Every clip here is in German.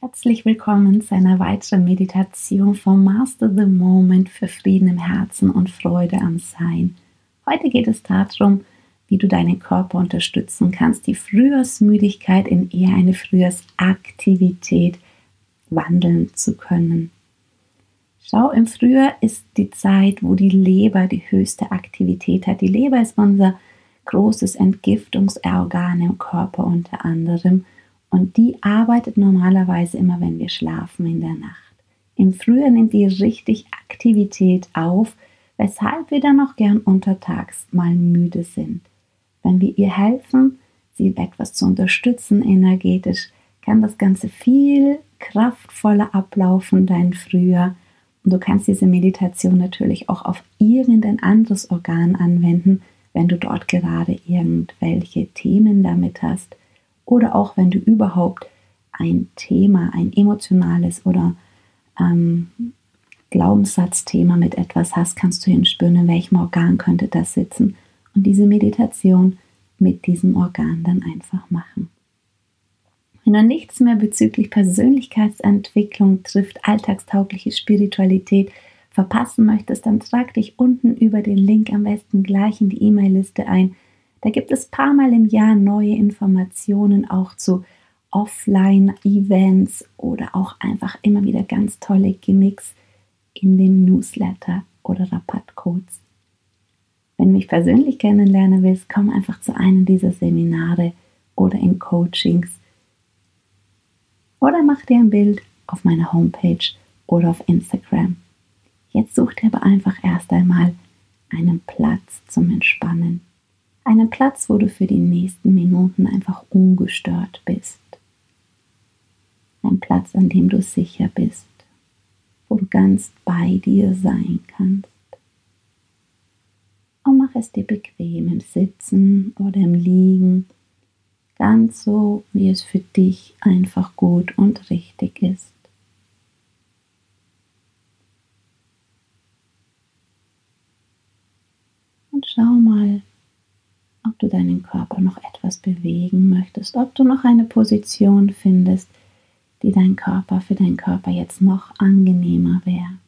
Herzlich willkommen zu einer weiteren Meditation vom Master the Moment für Frieden im Herzen und Freude am Sein. Heute geht es darum, wie du deinen Körper unterstützen kannst, die Frühjahrsmüdigkeit in eher eine Frühjahrsaktivität wandeln zu können. Schau, im Frühjahr ist die Zeit, wo die Leber die höchste Aktivität hat. Die Leber ist unser großes Entgiftungsorgan im Körper unter anderem und die arbeitet normalerweise immer, wenn wir schlafen in der Nacht. Im Frühjahr nimmt die richtig Aktivität auf, weshalb wir dann auch gern untertags mal müde sind. Wenn wir ihr helfen, sie etwas zu unterstützen energetisch, kann das Ganze viel kraftvoller ablaufen, dein Frühjahr. Und du kannst diese Meditation natürlich auch auf irgendein anderes Organ anwenden, wenn du dort gerade irgendwelche Themen damit hast oder auch wenn du überhaupt ein Thema, ein emotionales oder ähm, Glaubenssatzthema mit etwas hast, kannst du hinspüren, in welchem Organ könnte das sitzen und diese Meditation mit diesem Organ dann einfach machen. Wenn du nichts mehr bezüglich Persönlichkeitsentwicklung trifft, alltagstaugliche Spiritualität verpassen möchtest, dann trag dich unten über den Link am besten gleich in die E-Mail-Liste ein da gibt es paar Mal im Jahr neue Informationen auch zu Offline-Events oder auch einfach immer wieder ganz tolle Gimmicks in dem Newsletter oder Rabattcodes. Wenn du mich persönlich kennenlernen willst, komm einfach zu einem dieser Seminare oder in Coachings. Oder mach dir ein Bild auf meiner Homepage oder auf Instagram. Jetzt such dir aber einfach erst einmal einen Platz zum Entspannen. Einen Platz, wo du für die nächsten Minuten einfach ungestört bist. Ein Platz, an dem du sicher bist, wo du ganz bei dir sein kannst. Und mach es dir bequem im Sitzen oder im Liegen, ganz so, wie es für dich einfach gut und richtig ist. Und schau mal, du deinen Körper noch etwas bewegen möchtest, ob du noch eine Position findest, die dein Körper für deinen Körper jetzt noch angenehmer wäre.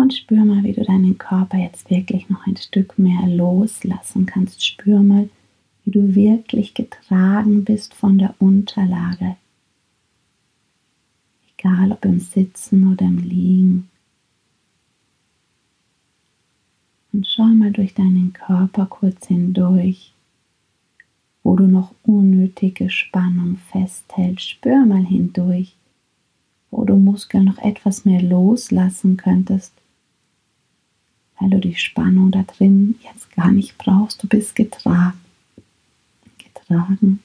Und spür mal, wie du deinen Körper jetzt wirklich noch ein Stück mehr loslassen kannst. Spür mal, wie du wirklich getragen bist von der Unterlage. Egal ob im Sitzen oder im Liegen. Und schau mal durch deinen Körper kurz hindurch, wo du noch unnötige Spannung festhältst. Spür mal hindurch, wo du Muskeln noch etwas mehr loslassen könntest, weil du die Spannung da drin jetzt gar nicht brauchst. Du bist getragen. Getragen.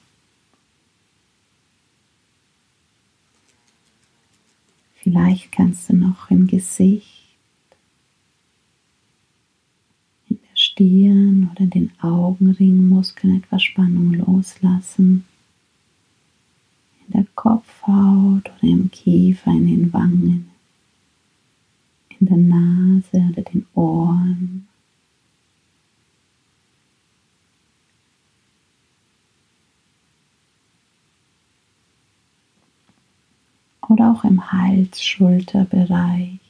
Vielleicht kannst du noch im Gesicht Stirn oder den Augenringmuskeln etwas Spannung loslassen. In der Kopfhaut oder im Kiefer, in den Wangen, in der Nase oder den Ohren. Oder auch im Hals-Schulterbereich.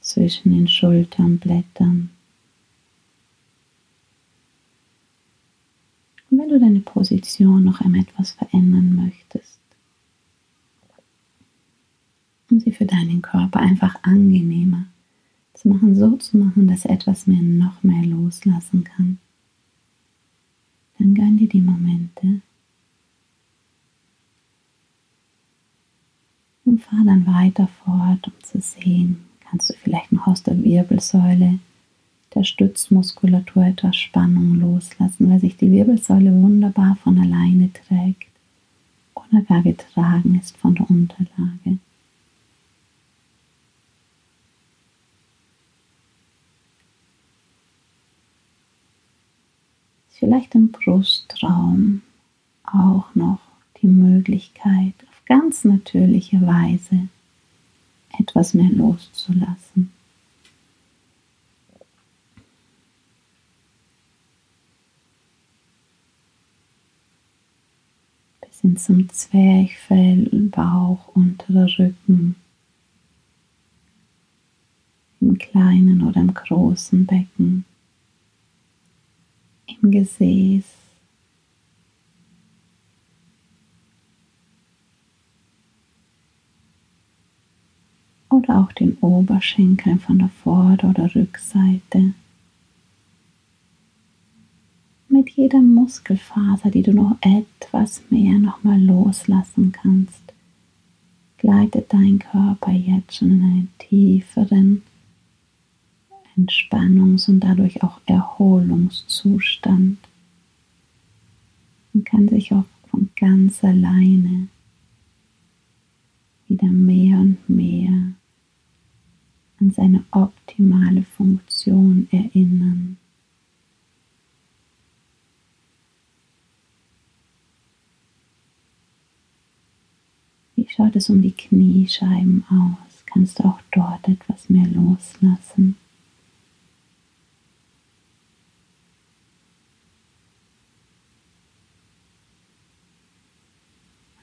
Zwischen den Schulternblättern. Und wenn du deine Position noch einmal etwas verändern möchtest, um sie für deinen Körper einfach angenehmer zu machen, so zu machen, dass etwas mehr noch mehr loslassen kann, dann gönn dir die Momente und fahr dann weiter fort, um zu sehen, kannst du vielleicht noch aus der Wirbelsäule, der Stützmuskulatur etwas Spannung loslassen, weil sich die Wirbelsäule wunderbar von alleine trägt oder gar getragen ist von der Unterlage. Vielleicht im Brustraum auch noch die Möglichkeit, auf ganz natürliche Weise etwas mehr loszulassen. Bis hin zum Zwerchfell, Bauch, unterer Rücken, im kleinen oder im großen Becken, im Gesäß. Oder auch den Oberschenkeln von der Vorder- oder Rückseite. Mit jeder Muskelfaser, die du noch etwas mehr nochmal loslassen kannst, gleitet dein Körper jetzt schon in einen tieferen Entspannungs- und dadurch auch Erholungszustand und kann sich auch von ganz alleine wieder mehr und mehr an seine optimale Funktion erinnern. Wie schaut es um die Kniescheiben aus? Kannst du auch dort etwas mehr loslassen?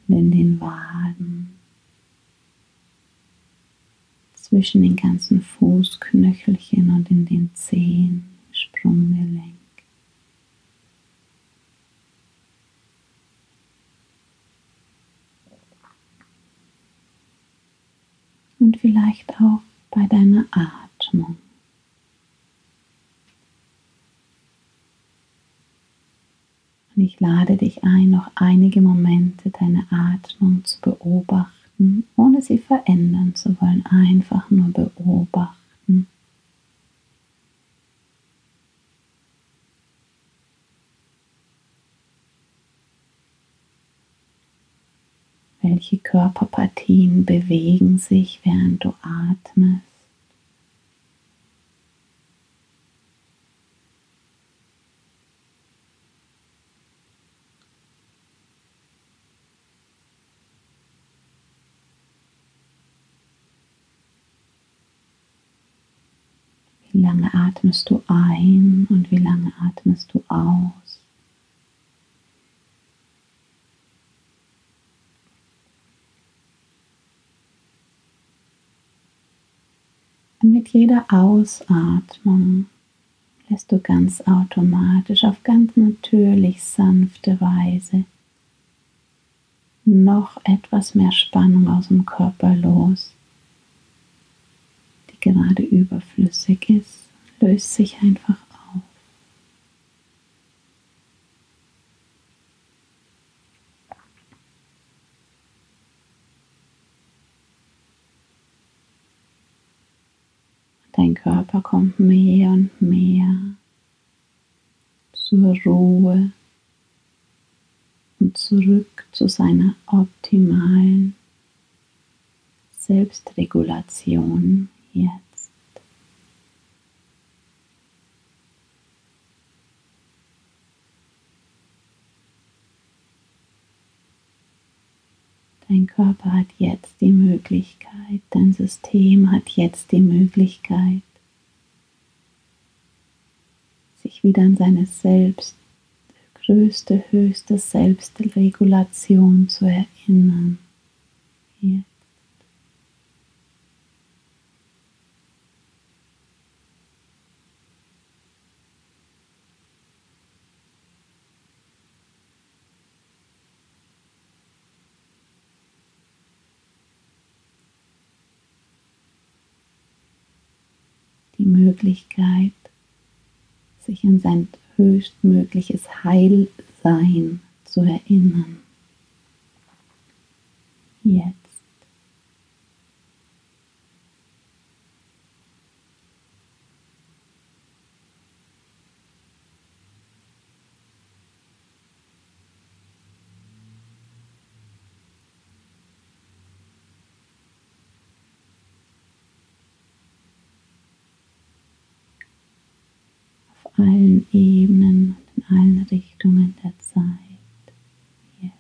Und in den Waden zwischen den ganzen Fußknöchelchen und in den Zehen, Sprunggelenk. Und vielleicht auch bei deiner Atmung. Und ich lade dich ein, noch einige Momente deine Atmung zu beobachten ohne sie verändern zu wollen, einfach nur beobachten. Welche Körperpartien bewegen sich, während du atmest? Wie lange atmest du ein und wie lange atmest du aus? Und mit jeder Ausatmung lässt du ganz automatisch auf ganz natürlich sanfte Weise noch etwas mehr Spannung aus dem Körper los gerade überflüssig ist, löst sich einfach auf. Dein Körper kommt mehr und mehr zur Ruhe und zurück zu seiner optimalen Selbstregulation jetzt. Dein Körper hat jetzt die Möglichkeit, dein System hat jetzt die Möglichkeit, sich wieder an seine selbst größte, höchste Selbstregulation zu erinnern. Jetzt. Die Möglichkeit, sich an sein höchstmögliches Heilsein zu erinnern. Jetzt. Allen Ebenen und in allen Richtungen der Zeit. Jetzt.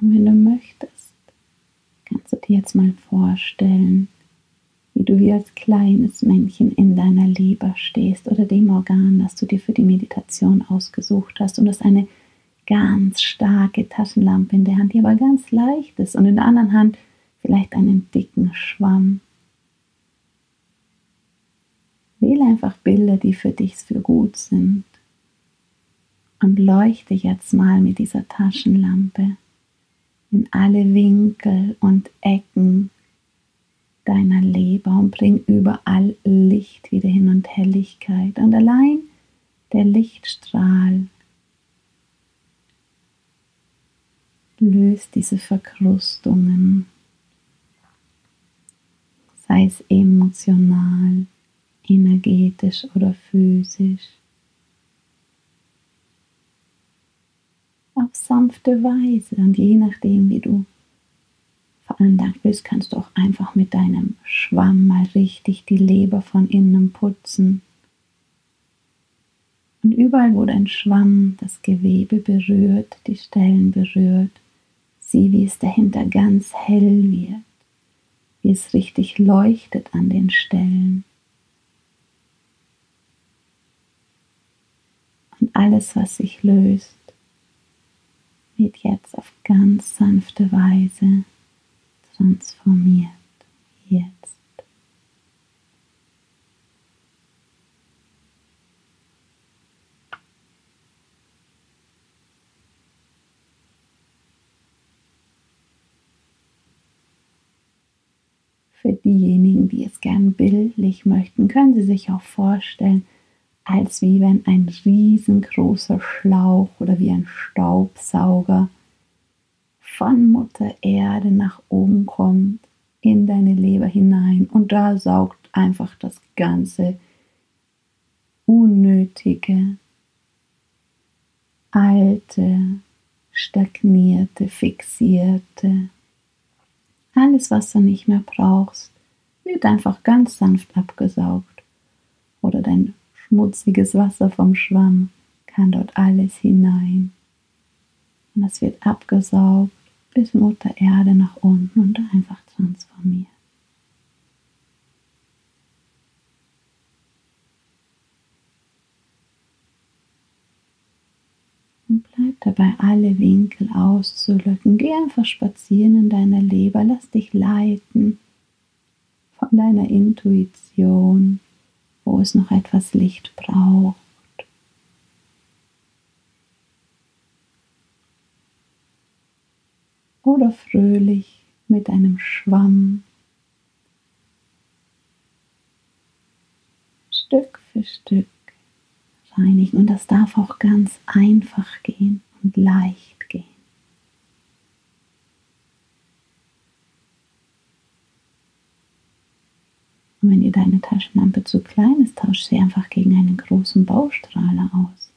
Und wenn du möchtest, kannst du dir jetzt mal vorstellen, wie du wie als kleines Männchen in deiner Leber stehst oder dem Organ, das du dir für die Meditation ausgesucht hast und das eine ganz starke Taschenlampe in der Hand, die aber ganz leicht ist und in der anderen Hand vielleicht einen dicken Schwamm. Wähle einfach Bilder, die für dich für gut sind. Und leuchte jetzt mal mit dieser Taschenlampe in alle Winkel und Ecken deiner Leber und bring überall Licht wieder hin und Helligkeit. Und allein der Lichtstrahl löst diese Verkrustungen, sei es emotional, energetisch oder physisch. Auf sanfte Weise und je nachdem, wie du veranlagt bist, kannst du auch einfach mit deinem Schwamm mal richtig die Leber von innen putzen. Und überall, wo dein Schwamm das Gewebe berührt, die Stellen berührt, sieh, wie es dahinter ganz hell wird, wie es richtig leuchtet an den Stellen. Und alles, was sich löst, wird jetzt auf ganz sanfte Weise transformiert. Jetzt. Für diejenigen, die es gern bildlich möchten, können Sie sich auch vorstellen, als wie wenn ein riesengroßer Schlauch oder wie ein Staubsauger von Mutter Erde nach oben kommt, in deine Leber hinein und da saugt einfach das ganze unnötige, alte, stagnierte, fixierte, alles, was du nicht mehr brauchst, wird einfach ganz sanft abgesaugt. Oder dein schmutziges Wasser vom Schwamm kann dort alles hinein. Und es wird abgesaugt bis Mutter Erde nach unten und einfach transformiert. Und bleib dabei, alle Winkel auszulöcken. Geh einfach spazieren in deiner Leber, lass dich leiten von deiner Intuition, wo es noch etwas Licht braucht. oder fröhlich mit einem Schwamm Stück für Stück reinigen. Und das darf auch ganz einfach gehen und leicht Und wenn dir deine Taschenlampe zu klein ist, tausch sie einfach gegen einen großen Baustrahler aus.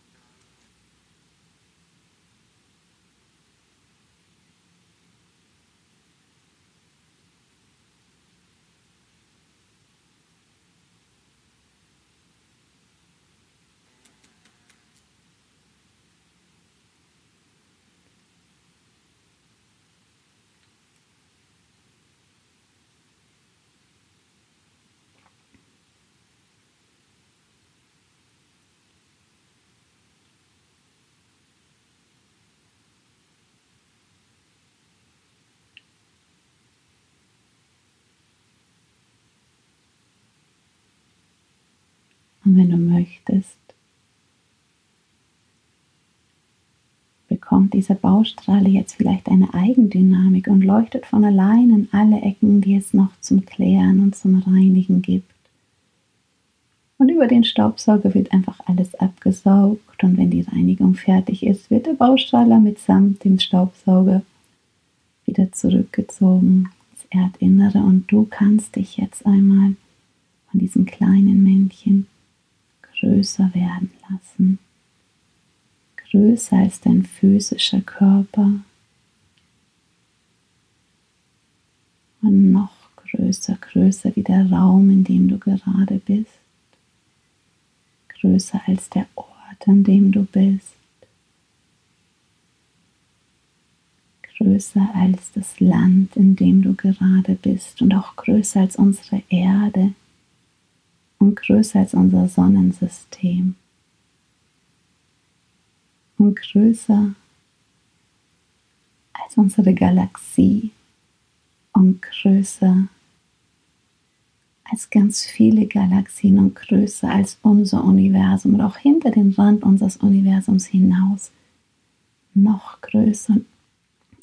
Und wenn du möchtest, bekommt dieser Baustrahle jetzt vielleicht eine Eigendynamik und leuchtet von allein in alle Ecken, die es noch zum Klären und zum Reinigen gibt. Und über den Staubsauger wird einfach alles abgesaugt und wenn die Reinigung fertig ist, wird der Baustrahler mitsamt dem Staubsauger wieder zurückgezogen ins Erdinnere und du kannst dich jetzt einmal von diesem kleinen Männchen größer werden lassen. Größer als dein physischer Körper. Und noch größer, größer wie der Raum, in dem du gerade bist. Größer als der Ort, an dem du bist. größer als das Land, in dem du gerade bist und auch größer als unsere Erde und größer als unser Sonnensystem. Und größer als unsere Galaxie. Und größer als ganz viele Galaxien. Und größer als unser Universum. Und auch hinter den Rand unseres Universums hinaus. Noch größer.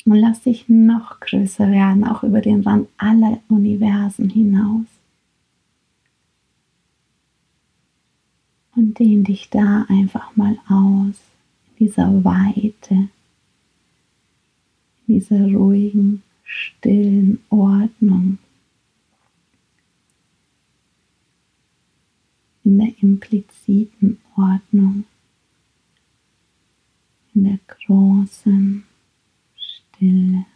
Und lass dich noch größer werden, auch über den Rand aller Universen hinaus. Und dehn dich da einfach mal aus, in dieser Weite, in dieser ruhigen, stillen Ordnung. In der impliziten Ordnung, in der großen Stille.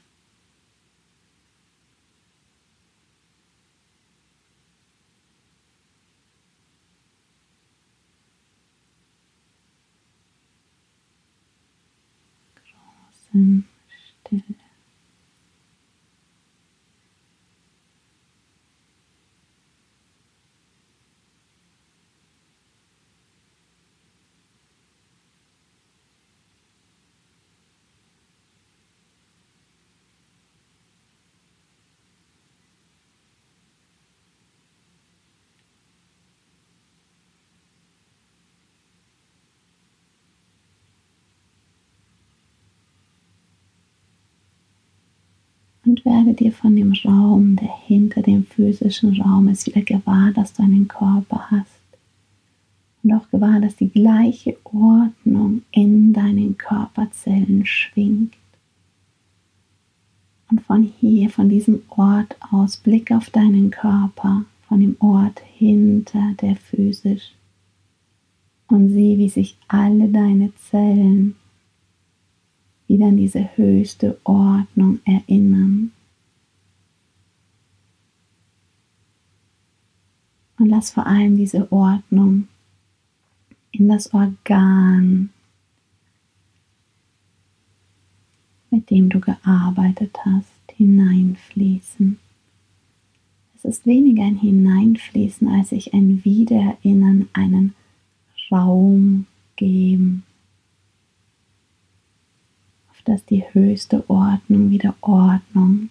Großen Stille. und werde dir von dem Raum, der hinter dem physischen Raum ist, wieder gewahr, dass du einen Körper hast. Und auch gewahr, dass die gleiche Ordnung in deinen Körperzellen schwingt. Und von hier, von diesem Ort aus, blick auf deinen Körper, von dem Ort hinter der physisch. Und sieh, wie sich alle deine Zellen wieder an diese höchste Ordnung erinnern. Und lass vor allem diese Ordnung in das Organ, mit dem du gearbeitet hast, hineinfließen. Es ist weniger ein Hineinfließen als sich ein Wiedererinnern, einen Raum geben dass die höchste Ordnung wieder Ordnung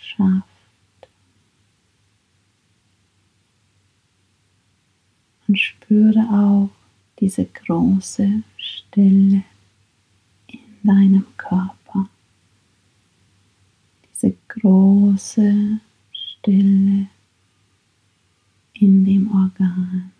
schafft. Und spüre auch diese große Stille in deinem Körper. Diese große Stille in dem Organ.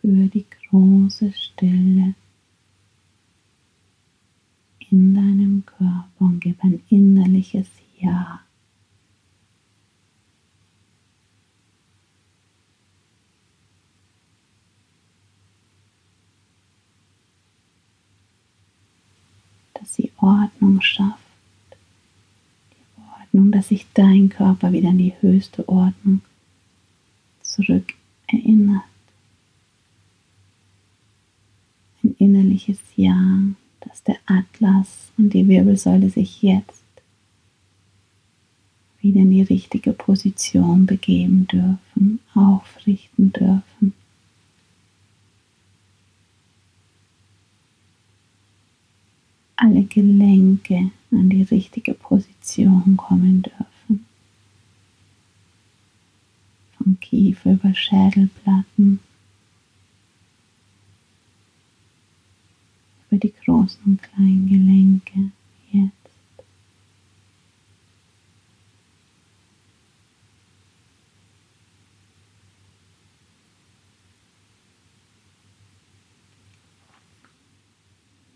Spür die große Stille in deinem Körper und gib ein innerliches Ja. Dass sie Ordnung schafft. Die Ordnung, dass sich dein Körper wieder in die höchste Ordnung zurück erinnert. Ein innerliches Ja, dass der Atlas und die Wirbelsäule sich jetzt wieder in die richtige Position begeben dürfen, aufrichten dürfen. Alle Gelenke an die richtige Position kommen dürfen. Vom Kiefer über Schädelplatten über die großen und kleinen Gelenke jetzt.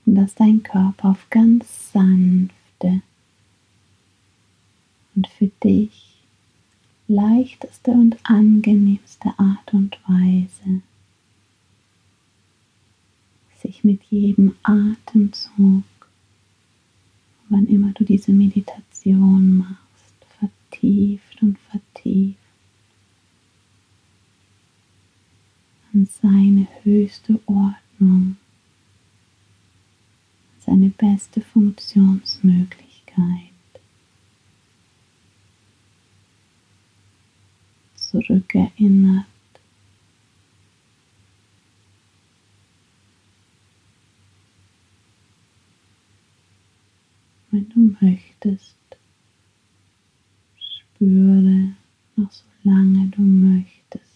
Und dass dein Körper auf ganz sanfte und für dich leichteste und angenehmste Art und Weise sich mit jedem Atemzug, wann immer du diese Meditation machst, vertieft und vertieft an seine höchste Ordnung, seine beste Funktionsmöglichkeit. Zurückerinnert. Wenn du möchtest, spüre noch so lange du möchtest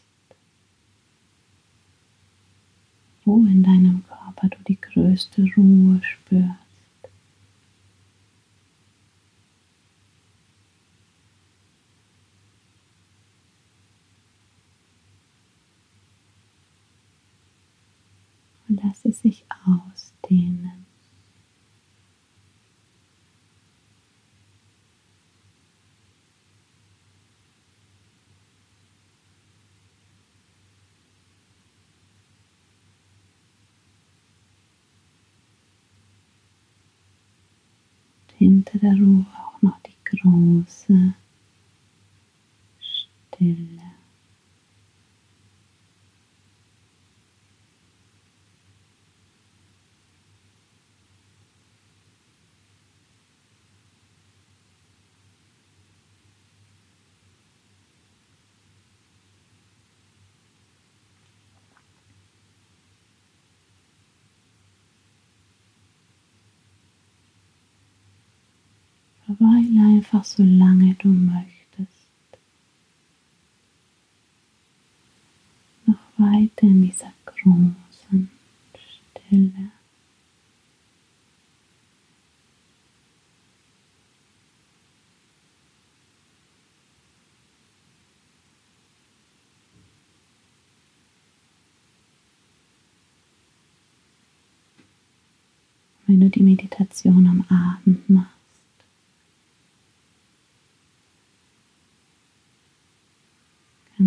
wo in deinem Körper du die größte Ruhe spürst. Hinter der Ruhe auch noch die große Stille. Verweile einfach so lange du möchtest. Noch weiter in dieser großen Stille. Wenn du die Meditation am Abend machst,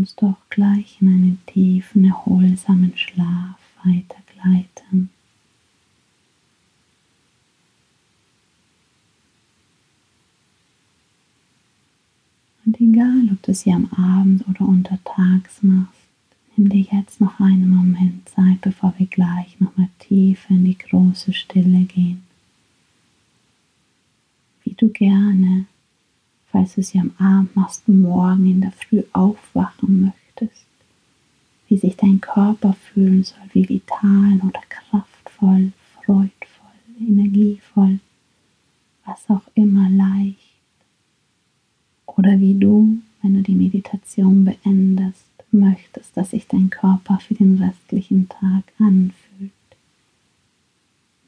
kannst auch gleich in einen tiefen, erholsamen Schlaf weitergleiten. Und egal, ob du sie am Abend oder untertags machst, nimm dir jetzt noch einen Moment Zeit, bevor wir gleich nochmal tiefer in die große Stille gehen. Wie du gerne falls du sie am Abend machst, morgen in der Früh aufwachen möchtest, wie sich dein Körper fühlen soll, wie vital oder kraftvoll, freudvoll, energievoll, was auch immer leicht. Oder wie du, wenn du die Meditation beendest, möchtest, dass sich dein Körper für den restlichen Tag anfühlt.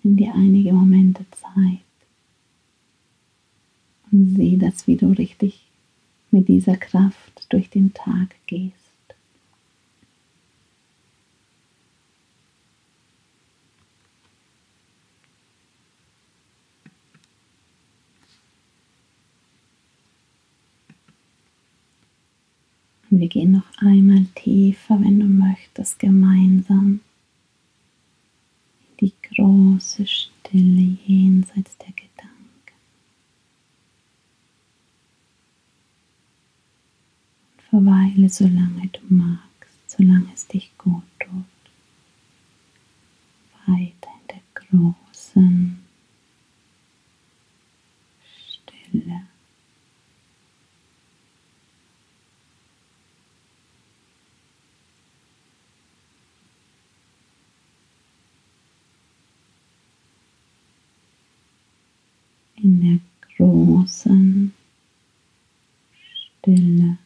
Nimm dir einige Momente Zeit und sieh das, wie du richtig mit dieser Kraft durch den Tag gehst. Und wir gehen noch einmal tiefer, wenn du möchtest, gemeinsam in die große Stille jenseits der Gedanken. Verweile, solange du magst, solange es dich gut tut. Weiter in der großen Stille. In der großen Stille.